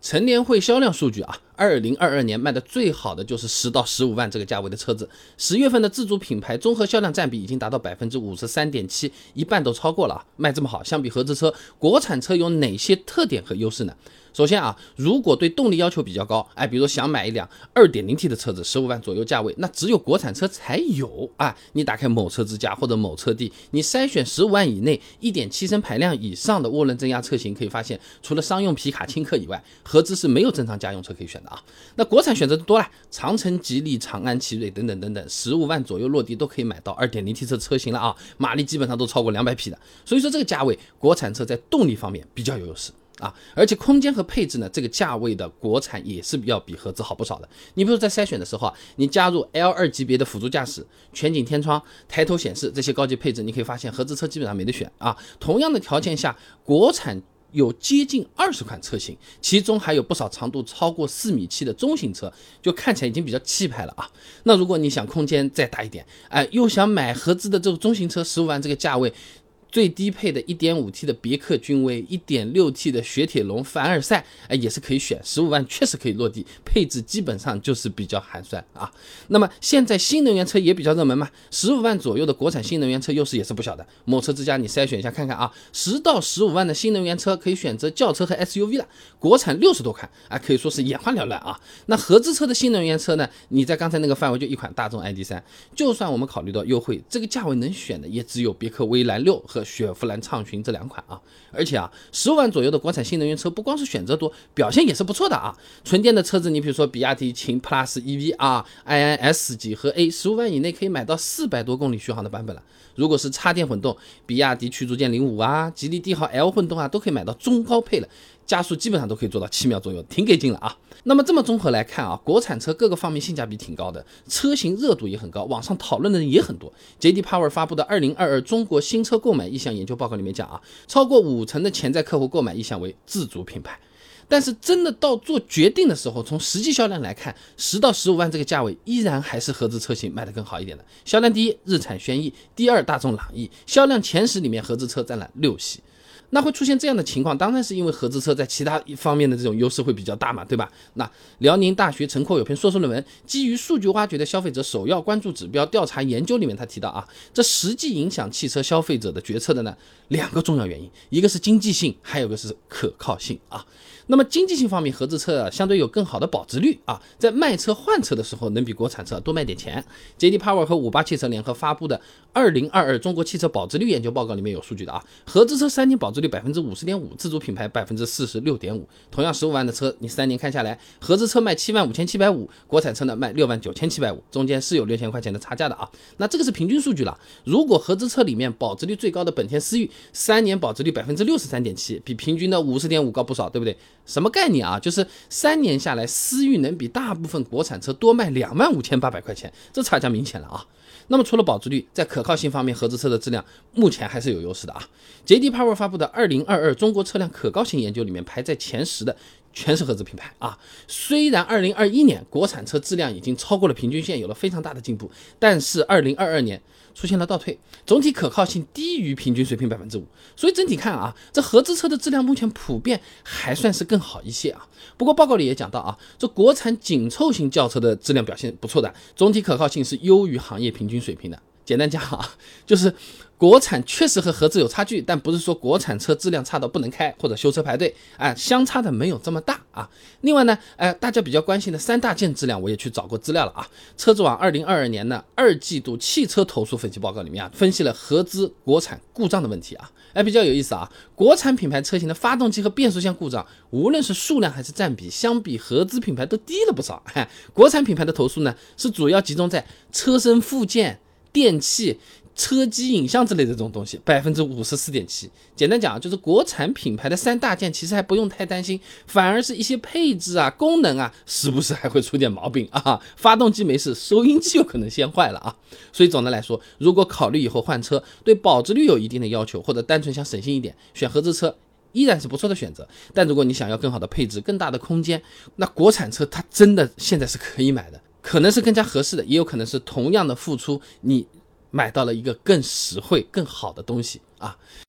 成年会销量数据啊，二零二二年卖的最好的就是十到十五万这个价位的车子。十月份的自主品牌综合销量占比已经达到百分之五十三点七，一半都超过了啊！卖这么好，相比合资车，国产车有哪些特点和优势呢？首先啊，如果对动力要求比较高，哎，比如说想买一辆二点零 T 的车子，十五万左右价位，那只有国产车才有啊。你打开某车之家或者某车帝，你筛选十五万以内一点七升排量以上的涡轮增压车型，可以发现，除了商用皮卡、轻客以外，合资是没有正常家用车可以选的啊。那国产选择多了，长城、吉利、长安、奇瑞等等等等，十五万左右落地都可以买到二点零 T 车车型了啊，马力基本上都超过两百匹的。所以说这个价位，国产车在动力方面比较有优势。啊，而且空间和配置呢，这个价位的国产也是要比合资好不少的。你比如在筛选的时候啊，你加入 L 二级别的辅助驾驶、全景天窗、抬头显示这些高级配置，你可以发现合资车基本上没得选啊。同样的条件下，国产有接近二十款车型，其中还有不少长度超过四米七的中型车，就看起来已经比较气派了啊。那如果你想空间再大一点，哎，又想买合资的这个中型车，十五万这个价位。最低配的 1.5T 的别克君威，1.6T 的雪铁龙凡尔赛，哎，也是可以选，十五万确实可以落地，配置基本上就是比较寒酸啊。那么现在新能源车也比较热门嘛，十五万左右的国产新能源车优势也是不小的。某车之家你筛选一下看看啊，十到十五万的新能源车可以选择轿车和 SUV 了，国产六十多款啊，可以说是眼花缭乱啊。那合资车的新能源车呢，你在刚才那个范围就一款大众 ID.3，就算我们考虑到优惠，这个价位能选的也只有别克威兰六和。雪佛兰畅巡这两款啊，而且啊，十五万左右的国产新能源车不光是选择多，表现也是不错的啊。纯电的车子，你比如说比亚迪秦 PLUS EV 啊，iNS 几和 A，十五万以内可以买到四百多公里续航的版本了。如果是插电混动，比亚迪驱逐舰零五啊，吉利帝豪 L 混动啊，都可以买到中高配了。加速基本上都可以做到七秒左右，挺给劲了啊！那么这么综合来看啊，国产车各个方面性价比挺高的，车型热度也很高，网上讨论的人也很多。JD Power 发布的二零二二中国新车购买意向研究报告里面讲啊，超过五成的潜在客户购买意向为自主品牌，但是真的到做决定的时候，从实际销量来看，十到十五万这个价位依然还是合资车型卖得更好一点的。销量第一，日产轩逸；第二，大众朗逸。销量前十里面，合资车占了六席。那会出现这样的情况，当然是因为合资车在其他一方面的这种优势会比较大嘛，对吧？那辽宁大学陈阔有篇硕士论文，基于数据挖掘的消费者首要关注指标调查研究里面，他提到啊，这实际影响汽车消费者的决策的呢，两个重要原因，一个是经济性，还有一个是可靠性啊。那么经济性方面，合资车啊相对有更好的保值率啊，在卖车换车的时候能比国产车多卖点钱。JD Power 和五八汽车联合发布的《二零二二中国汽车保值率研究报告》里面有数据的啊，合资车三年保值率百分之五十点五，自主品牌百分之四十六点五。同样十五万的车，你三年看下来，合资车卖七万五千七百五，国产车呢卖六万九千七百五，中间是有六千块钱的差价的啊。那这个是平均数据了。如果合资车里面保值率最高的本田思域，三年保值率百分之六十三点七，比平均的五十点五高不少，对不对？什么概念啊？就是三年下来，思域能比大部分国产车多卖两万五千八百块钱，这差价明显了啊！那么除了保值率，在可靠性方面，合资车的质量目前还是有优势的啊。JD Power 发布的二零二二中国车辆可靠性研究里面，排在前十的全是合资品牌啊。虽然二零二一年国产车质量已经超过了平均线，有了非常大的进步，但是二零二二年。出现了倒退，总体可靠性低于平均水平百分之五，所以整体看啊，这合资车的质量目前普遍还算是更好一些啊。不过报告里也讲到啊，这国产紧凑型轿车的质量表现不错的，总体可靠性是优于行业平均水平的。简单讲啊，就是国产确实和合资有差距，但不是说国产车质量差到不能开或者修车排队，哎，相差的没有这么大啊。另外呢，哎，大家比较关心的三大件质量，我也去找过资料了啊。车子网二零二二年的二季度汽车投诉分析报告里面啊，分析了合资、国产故障的问题啊，哎，比较有意思啊。国产品牌车型的发动机和变速箱故障，无论是数量还是占比，相比合资品牌都低了不少。哎，国产品牌的投诉呢，是主要集中在车身附件。电器、车机、影像之类的这种东西，百分之五十四点七。简单讲，就是国产品牌的三大件，其实还不用太担心，反而是一些配置啊、功能啊，时不时还会出点毛病啊。发动机没事，收音机有可能先坏了啊。所以总的来说，如果考虑以后换车，对保值率有一定的要求，或者单纯想省心一点，选合资车依然是不错的选择。但如果你想要更好的配置、更大的空间，那国产车它真的现在是可以买的。可能是更加合适的，也有可能是同样的付出，你买到了一个更实惠、更好的东西啊。